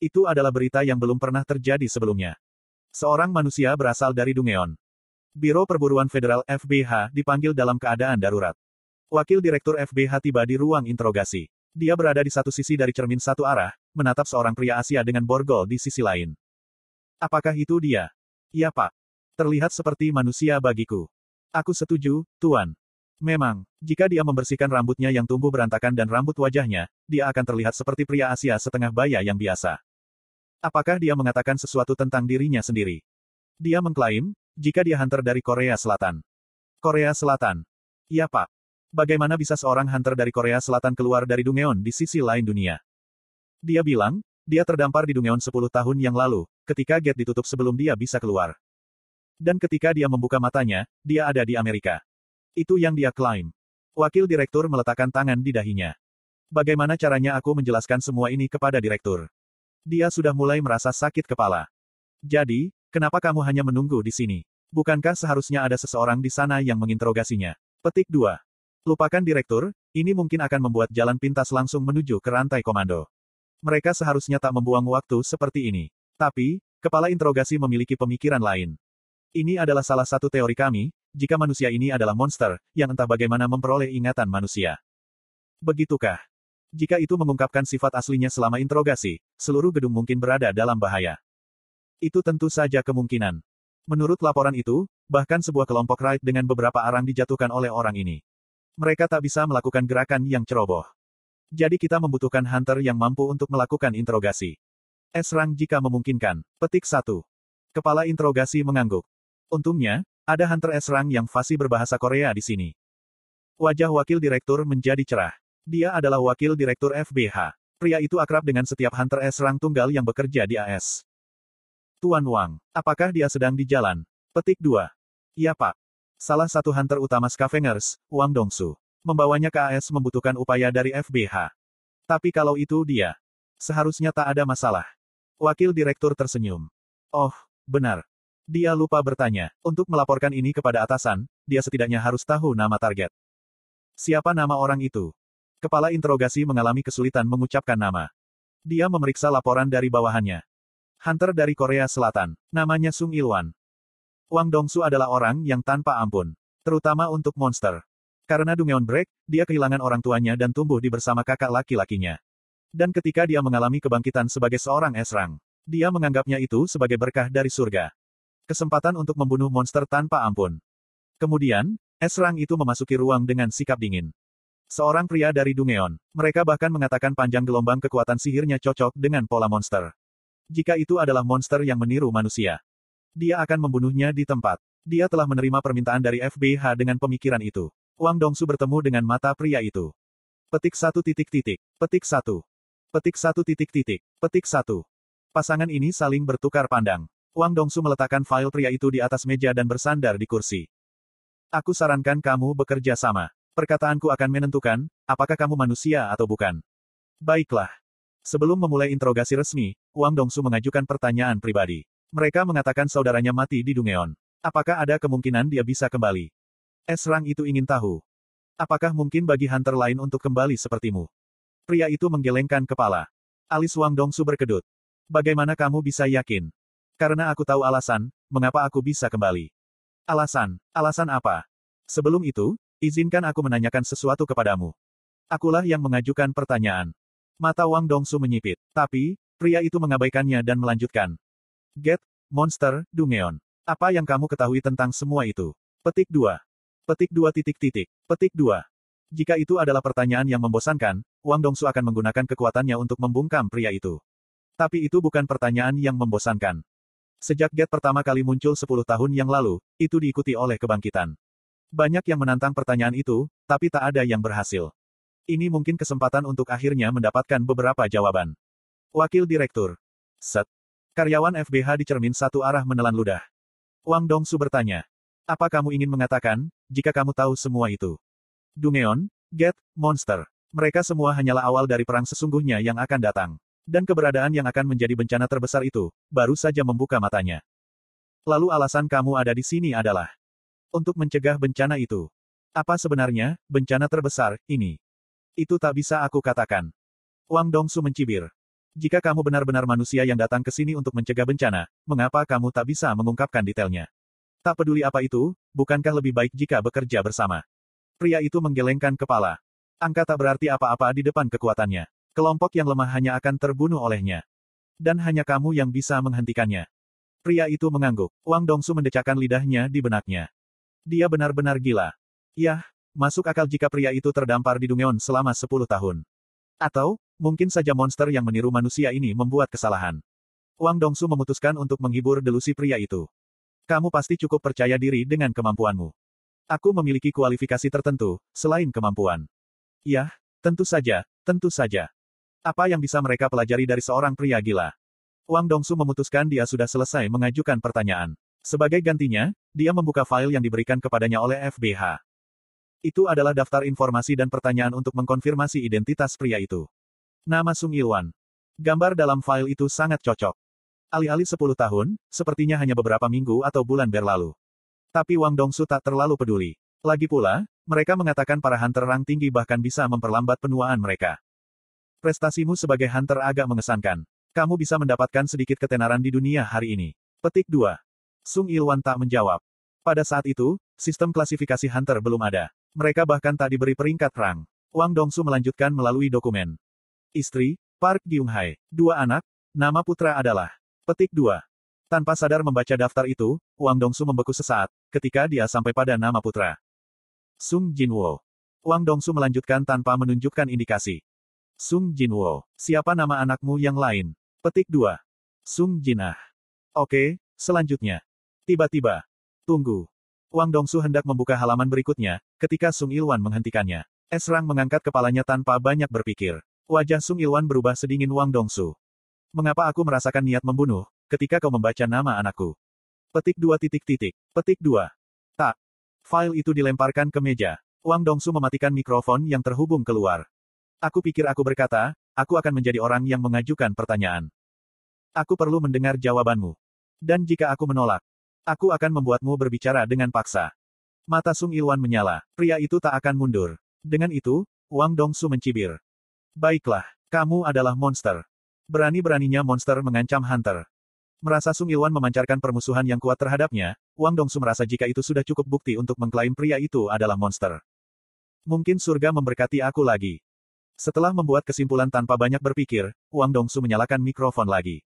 Itu adalah berita yang belum pernah terjadi sebelumnya. Seorang manusia berasal dari Dungeon. Biro Perburuan Federal FBH dipanggil dalam keadaan darurat. Wakil Direktur FBH tiba di ruang interogasi. Dia berada di satu sisi dari cermin satu arah, menatap seorang pria Asia dengan borgol di sisi lain. Apakah itu dia? Ya pak. Terlihat seperti manusia bagiku. Aku setuju, Tuan. Memang, jika dia membersihkan rambutnya yang tumbuh berantakan dan rambut wajahnya, dia akan terlihat seperti pria Asia setengah baya yang biasa. Apakah dia mengatakan sesuatu tentang dirinya sendiri? Dia mengklaim, jika dia hunter dari Korea Selatan. Korea Selatan. Ya pak. Bagaimana bisa seorang hunter dari Korea Selatan keluar dari Dungeon di sisi lain dunia? Dia bilang, dia terdampar di Dungeon 10 tahun yang lalu, ketika gate ditutup sebelum dia bisa keluar. Dan ketika dia membuka matanya, dia ada di Amerika. Itu yang dia klaim. Wakil direktur meletakkan tangan di dahinya. Bagaimana caranya aku menjelaskan semua ini kepada direktur? Dia sudah mulai merasa sakit kepala. Jadi, kenapa kamu hanya menunggu di sini? Bukankah seharusnya ada seseorang di sana yang menginterogasinya? Petik 2. Lupakan direktur, ini mungkin akan membuat jalan pintas langsung menuju ke rantai komando. Mereka seharusnya tak membuang waktu seperti ini. Tapi, kepala interogasi memiliki pemikiran lain. Ini adalah salah satu teori kami, jika manusia ini adalah monster, yang entah bagaimana memperoleh ingatan manusia. Begitukah? Jika itu mengungkapkan sifat aslinya selama interogasi, seluruh gedung mungkin berada dalam bahaya. Itu tentu saja kemungkinan. Menurut laporan itu, bahkan sebuah kelompok raid dengan beberapa arang dijatuhkan oleh orang ini. Mereka tak bisa melakukan gerakan yang ceroboh. Jadi kita membutuhkan hunter yang mampu untuk melakukan interogasi. Esrang jika memungkinkan. Petik 1. Kepala interogasi mengangguk. Untungnya, ada hunter Esrang yang fasih berbahasa Korea di sini. Wajah wakil direktur menjadi cerah. Dia adalah wakil direktur FBH. Pria itu akrab dengan setiap hunter Esrang tunggal yang bekerja di AS. Tuan Wang, apakah dia sedang di jalan? Petik 2. Iya pak. Salah satu hunter utama Scavengers, Wang Dongsu. Membawanya ke AS membutuhkan upaya dari FBH. Tapi kalau itu dia, seharusnya tak ada masalah. Wakil direktur tersenyum. Oh, benar. Dia lupa bertanya. Untuk melaporkan ini kepada atasan, dia setidaknya harus tahu nama target. Siapa nama orang itu? Kepala interogasi mengalami kesulitan mengucapkan nama. Dia memeriksa laporan dari bawahannya. Hunter dari Korea Selatan. Namanya Sung Ilwan. Wang Dongsu adalah orang yang tanpa ampun. Terutama untuk monster. Karena Dungeon Break, dia kehilangan orang tuanya dan tumbuh di bersama kakak laki-lakinya. Dan ketika dia mengalami kebangkitan sebagai seorang esrang, dia menganggapnya itu sebagai berkah dari surga. Kesempatan untuk membunuh monster tanpa ampun. Kemudian, esrang itu memasuki ruang dengan sikap dingin. Seorang pria dari Dungeon. Mereka bahkan mengatakan panjang gelombang kekuatan sihirnya cocok dengan pola monster. Jika itu adalah monster yang meniru manusia. Dia akan membunuhnya di tempat. Dia telah menerima permintaan dari FBH dengan pemikiran itu. Wang Dongsu bertemu dengan mata pria itu. Petik satu titik titik. Petik satu. Petik satu titik titik. Petik satu. Pasangan ini saling bertukar pandang. Wang Dongsu meletakkan file pria itu di atas meja dan bersandar di kursi. Aku sarankan kamu bekerja sama. Perkataanku akan menentukan, apakah kamu manusia atau bukan. Baiklah. Sebelum memulai interogasi resmi, Wang Dongsu mengajukan pertanyaan pribadi. Mereka mengatakan saudaranya mati di Dungeon. Apakah ada kemungkinan dia bisa kembali? Esrang itu ingin tahu. Apakah mungkin bagi hunter lain untuk kembali sepertimu? Pria itu menggelengkan kepala. Alis Wang Dongsu berkedut. Bagaimana kamu bisa yakin? Karena aku tahu alasan, mengapa aku bisa kembali. Alasan? Alasan apa? Sebelum itu, izinkan aku menanyakan sesuatu kepadamu. Akulah yang mengajukan pertanyaan. Mata Wang Dongsu menyipit. Tapi, pria itu mengabaikannya dan melanjutkan. Get, Monster, Dungeon. Apa yang kamu ketahui tentang semua itu? Petik 2. Petik 2 titik titik. Petik 2. Jika itu adalah pertanyaan yang membosankan, Wang Dongsu akan menggunakan kekuatannya untuk membungkam pria itu. Tapi itu bukan pertanyaan yang membosankan. Sejak Get pertama kali muncul 10 tahun yang lalu, itu diikuti oleh kebangkitan. Banyak yang menantang pertanyaan itu, tapi tak ada yang berhasil. Ini mungkin kesempatan untuk akhirnya mendapatkan beberapa jawaban. Wakil Direktur. Set. Karyawan FBH di cermin satu arah menelan ludah. Wang Dongsu bertanya. Apa kamu ingin mengatakan, jika kamu tahu semua itu? Dungeon, Get, Monster. Mereka semua hanyalah awal dari perang sesungguhnya yang akan datang. Dan keberadaan yang akan menjadi bencana terbesar itu, baru saja membuka matanya. Lalu alasan kamu ada di sini adalah untuk mencegah bencana itu. Apa sebenarnya bencana terbesar ini? Itu tak bisa aku katakan. Wang Dongsu mencibir. Jika kamu benar-benar manusia yang datang ke sini untuk mencegah bencana, mengapa kamu tak bisa mengungkapkan detailnya? Tak peduli apa itu, bukankah lebih baik jika bekerja bersama? Pria itu menggelengkan kepala. Angka tak berarti apa-apa di depan kekuatannya. Kelompok yang lemah hanya akan terbunuh olehnya. Dan hanya kamu yang bisa menghentikannya. Pria itu mengangguk. Wang Dongsu mendecakkan lidahnya di benaknya. Dia benar-benar gila. Yah, masuk akal jika pria itu terdampar di Dungeon selama 10 tahun. Atau, mungkin saja monster yang meniru manusia ini membuat kesalahan. Wang Dongsu memutuskan untuk menghibur delusi pria itu. Kamu pasti cukup percaya diri dengan kemampuanmu. Aku memiliki kualifikasi tertentu, selain kemampuan. Yah, tentu saja, tentu saja. Apa yang bisa mereka pelajari dari seorang pria gila? Wang Dongsu memutuskan dia sudah selesai mengajukan pertanyaan. Sebagai gantinya, dia membuka file yang diberikan kepadanya oleh FBH. Itu adalah daftar informasi dan pertanyaan untuk mengkonfirmasi identitas pria itu. Nama Sung Ilwan. Gambar dalam file itu sangat cocok. Alih-alih 10 tahun, sepertinya hanya beberapa minggu atau bulan berlalu. Tapi Wang Dongsu tak terlalu peduli. Lagi pula, mereka mengatakan para hunter rang tinggi bahkan bisa memperlambat penuaan mereka. Prestasimu sebagai hunter agak mengesankan. Kamu bisa mendapatkan sedikit ketenaran di dunia hari ini. Petik 2. Sung Ilwan tak menjawab. Pada saat itu, sistem klasifikasi hunter belum ada. Mereka bahkan tak diberi peringkat rang. Wang Dongsu melanjutkan melalui dokumen. Istri, Park Gyung-hai. Dua anak, nama putra adalah. Petik 2. Tanpa sadar membaca daftar itu, Wang Dongsu membeku sesaat, ketika dia sampai pada nama putra. Sung Jinwo. Wang Dongsu melanjutkan tanpa menunjukkan indikasi. Sung Jinwo. Siapa nama anakmu yang lain? Petik 2. Sung Jinah. Oke, selanjutnya. Tiba-tiba. Tunggu. Wang Dongsu hendak membuka halaman berikutnya, ketika Sung Ilwan menghentikannya. Esrang mengangkat kepalanya tanpa banyak berpikir. Wajah Sung Ilwan berubah sedingin Wang Dongsu. Mengapa aku merasakan niat membunuh, ketika kau membaca nama anakku? Petik dua titik titik. Petik dua. Tak. File itu dilemparkan ke meja. Wang Dongsu mematikan mikrofon yang terhubung keluar. Aku pikir aku berkata, aku akan menjadi orang yang mengajukan pertanyaan. Aku perlu mendengar jawabanmu. Dan jika aku menolak, Aku akan membuatmu berbicara dengan paksa. Mata Sung Ilwan menyala. Pria itu tak akan mundur. Dengan itu, Wang Dongsu mencibir. Baiklah, kamu adalah monster. Berani-beraninya monster mengancam Hunter. Merasa Sung Ilwan memancarkan permusuhan yang kuat terhadapnya, Wang Dongsu merasa jika itu sudah cukup bukti untuk mengklaim pria itu adalah monster. Mungkin surga memberkati aku lagi. Setelah membuat kesimpulan tanpa banyak berpikir, Wang Dongsu menyalakan mikrofon lagi.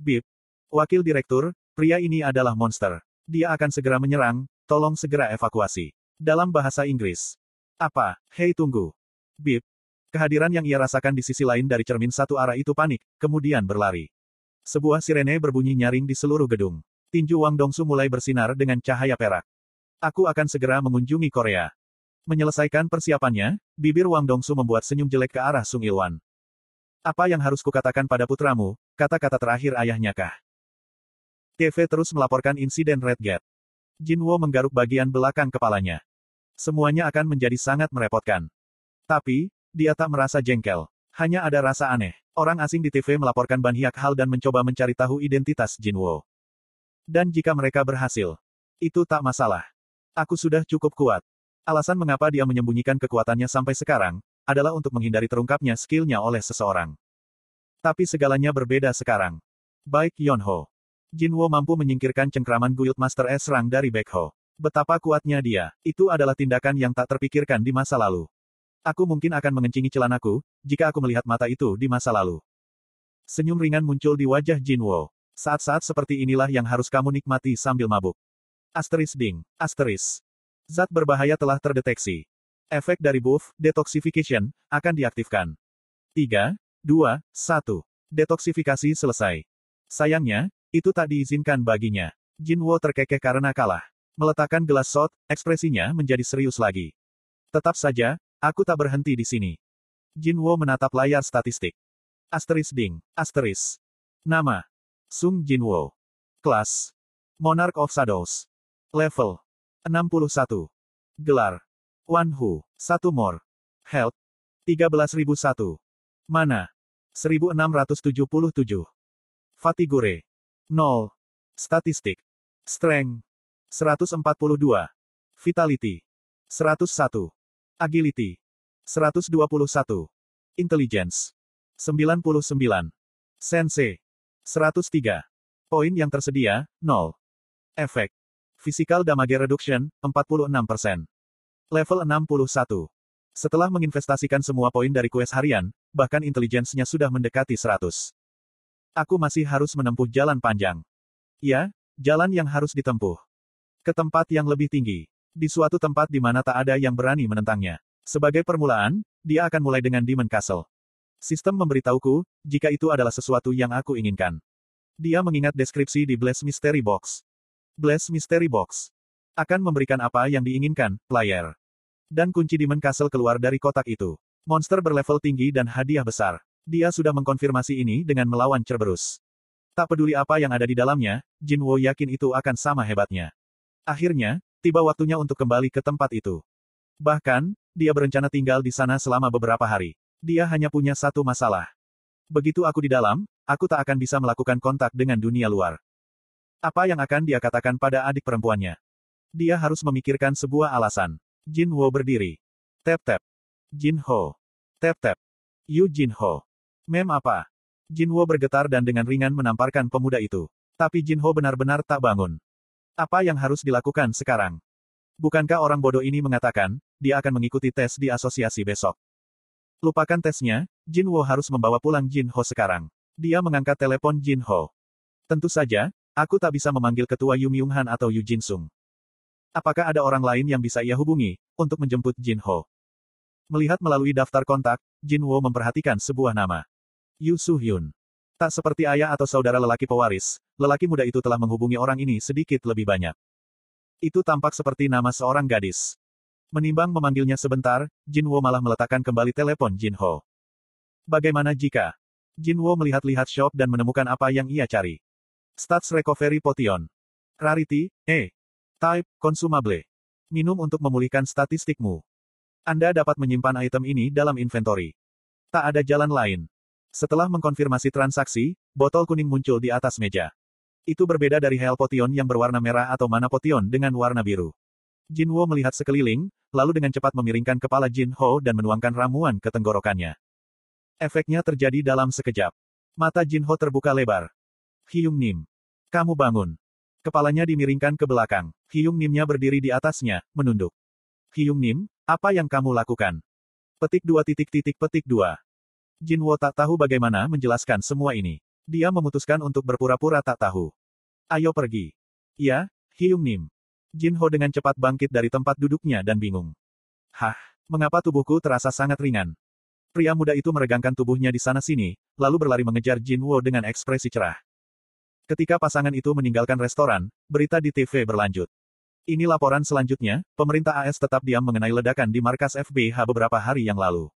Bip. Wakil Direktur, Pria ini adalah monster. Dia akan segera menyerang, tolong segera evakuasi. Dalam bahasa Inggris. Apa? Hei tunggu. Bip. Kehadiran yang ia rasakan di sisi lain dari cermin satu arah itu panik, kemudian berlari. Sebuah sirene berbunyi nyaring di seluruh gedung. Tinju Wang Dongsu mulai bersinar dengan cahaya perak. Aku akan segera mengunjungi Korea. Menyelesaikan persiapannya, bibir Wang Dongsu membuat senyum jelek ke arah Sung Ilwan. Apa yang harus kukatakan pada putramu, kata-kata terakhir ayahnya kah? TV terus melaporkan insiden Red Gate. Jinwo menggaruk bagian belakang kepalanya. Semuanya akan menjadi sangat merepotkan. Tapi, dia tak merasa jengkel. Hanya ada rasa aneh. Orang asing di TV melaporkan Ban Hiak hal dan mencoba mencari tahu identitas Jinwo. Dan jika mereka berhasil, itu tak masalah. Aku sudah cukup kuat. Alasan mengapa dia menyembunyikan kekuatannya sampai sekarang, adalah untuk menghindari terungkapnya skillnya oleh seseorang. Tapi segalanya berbeda sekarang. Baik Yonho. Jinwo mampu menyingkirkan cengkraman Guild Master S Rang dari Backho. Betapa kuatnya dia. Itu adalah tindakan yang tak terpikirkan di masa lalu. Aku mungkin akan mengencingi celanaku, jika aku melihat mata itu di masa lalu. Senyum ringan muncul di wajah Jinwo. Saat-saat seperti inilah yang harus kamu nikmati sambil mabuk. Asteris ding. Asteris. Zat berbahaya telah terdeteksi. Efek dari buff, detoxification, akan diaktifkan. 3, 2, 1. Detoksifikasi selesai. Sayangnya, itu tak diizinkan baginya. Jinwo terkekeh karena kalah. Meletakkan gelas shot, ekspresinya menjadi serius lagi. Tetap saja, aku tak berhenti di sini. Jinwo menatap layar statistik. Asteris ding, asteris. Nama. Sung Jinwo. Kelas. Monarch of Shadows. Level. 61. Gelar. Wan Hu. 1 more. Health. 13.001. Mana. 1677. Fatigure. 0. Statistik. Strength. 142. Vitality. 101. Agility. 121. Intelligence. 99. Sensei. 103. Poin yang tersedia, 0. Efek. Physical Damage Reduction, 46%. Level 61. Setelah menginvestasikan semua poin dari kues harian, bahkan intelijensinya sudah mendekati 100. Aku masih harus menempuh jalan panjang. Ya, jalan yang harus ditempuh. Ke tempat yang lebih tinggi. Di suatu tempat di mana tak ada yang berani menentangnya. Sebagai permulaan, dia akan mulai dengan Demon Castle. Sistem memberitahuku, jika itu adalah sesuatu yang aku inginkan. Dia mengingat deskripsi di Blast Mystery Box. Blast Mystery Box akan memberikan apa yang diinginkan, player. Dan kunci Demon Castle keluar dari kotak itu. Monster berlevel tinggi dan hadiah besar. Dia sudah mengkonfirmasi ini dengan melawan Cerberus. Tak peduli apa yang ada di dalamnya, Jin Wo yakin itu akan sama hebatnya. Akhirnya, tiba waktunya untuk kembali ke tempat itu. Bahkan, dia berencana tinggal di sana selama beberapa hari. Dia hanya punya satu masalah. Begitu aku di dalam, aku tak akan bisa melakukan kontak dengan dunia luar. Apa yang akan dia katakan pada adik perempuannya? Dia harus memikirkan sebuah alasan. Jin Wo berdiri. Tap-tap. Jin Ho. Tap-tap. Yu Jin Ho. Mem apa? Jin Wo bergetar dan dengan ringan menamparkan pemuda itu. Tapi Jin Ho benar-benar tak bangun. Apa yang harus dilakukan sekarang? Bukankah orang bodoh ini mengatakan, dia akan mengikuti tes di asosiasi besok? Lupakan tesnya, Jin Wo harus membawa pulang Jin Ho sekarang. Dia mengangkat telepon Jin Ho. Tentu saja, aku tak bisa memanggil ketua Yu Myung Han atau Yu Jin Sung. Apakah ada orang lain yang bisa ia hubungi, untuk menjemput Jin Ho? Melihat melalui daftar kontak, Jin Wo memperhatikan sebuah nama. Yu Su Hyun. Tak seperti ayah atau saudara lelaki pewaris, lelaki muda itu telah menghubungi orang ini sedikit lebih banyak. Itu tampak seperti nama seorang gadis. Menimbang memanggilnya sebentar, Jin Wo malah meletakkan kembali telepon Jin Ho. Bagaimana jika Jin Wo melihat-lihat shop dan menemukan apa yang ia cari? Stats Recovery Potion. Rarity, E. Type, Consumable. Minum untuk memulihkan statistikmu. Anda dapat menyimpan item ini dalam inventory. Tak ada jalan lain. Setelah mengkonfirmasi transaksi, botol kuning muncul di atas meja. Itu berbeda dari Hell Potion yang berwarna merah atau Mana Potion dengan warna biru. Jin Wo melihat sekeliling, lalu dengan cepat memiringkan kepala Jin Ho dan menuangkan ramuan ke tenggorokannya. Efeknya terjadi dalam sekejap. Mata Jin Ho terbuka lebar. Hyung Nim. Kamu bangun. Kepalanya dimiringkan ke belakang. Hyung Nimnya berdiri di atasnya, menunduk. Hyung Nim, apa yang kamu lakukan? Petik dua titik titik petik dua. Jin Wo tak tahu bagaimana menjelaskan semua ini. Dia memutuskan untuk berpura-pura tak tahu. Ayo pergi. Ya, Hyung Nim. Jin Ho dengan cepat bangkit dari tempat duduknya dan bingung. Hah, mengapa tubuhku terasa sangat ringan? Pria muda itu meregangkan tubuhnya di sana-sini, lalu berlari mengejar Jin Wo dengan ekspresi cerah. Ketika pasangan itu meninggalkan restoran, berita di TV berlanjut. Ini laporan selanjutnya, pemerintah AS tetap diam mengenai ledakan di markas FBH beberapa hari yang lalu.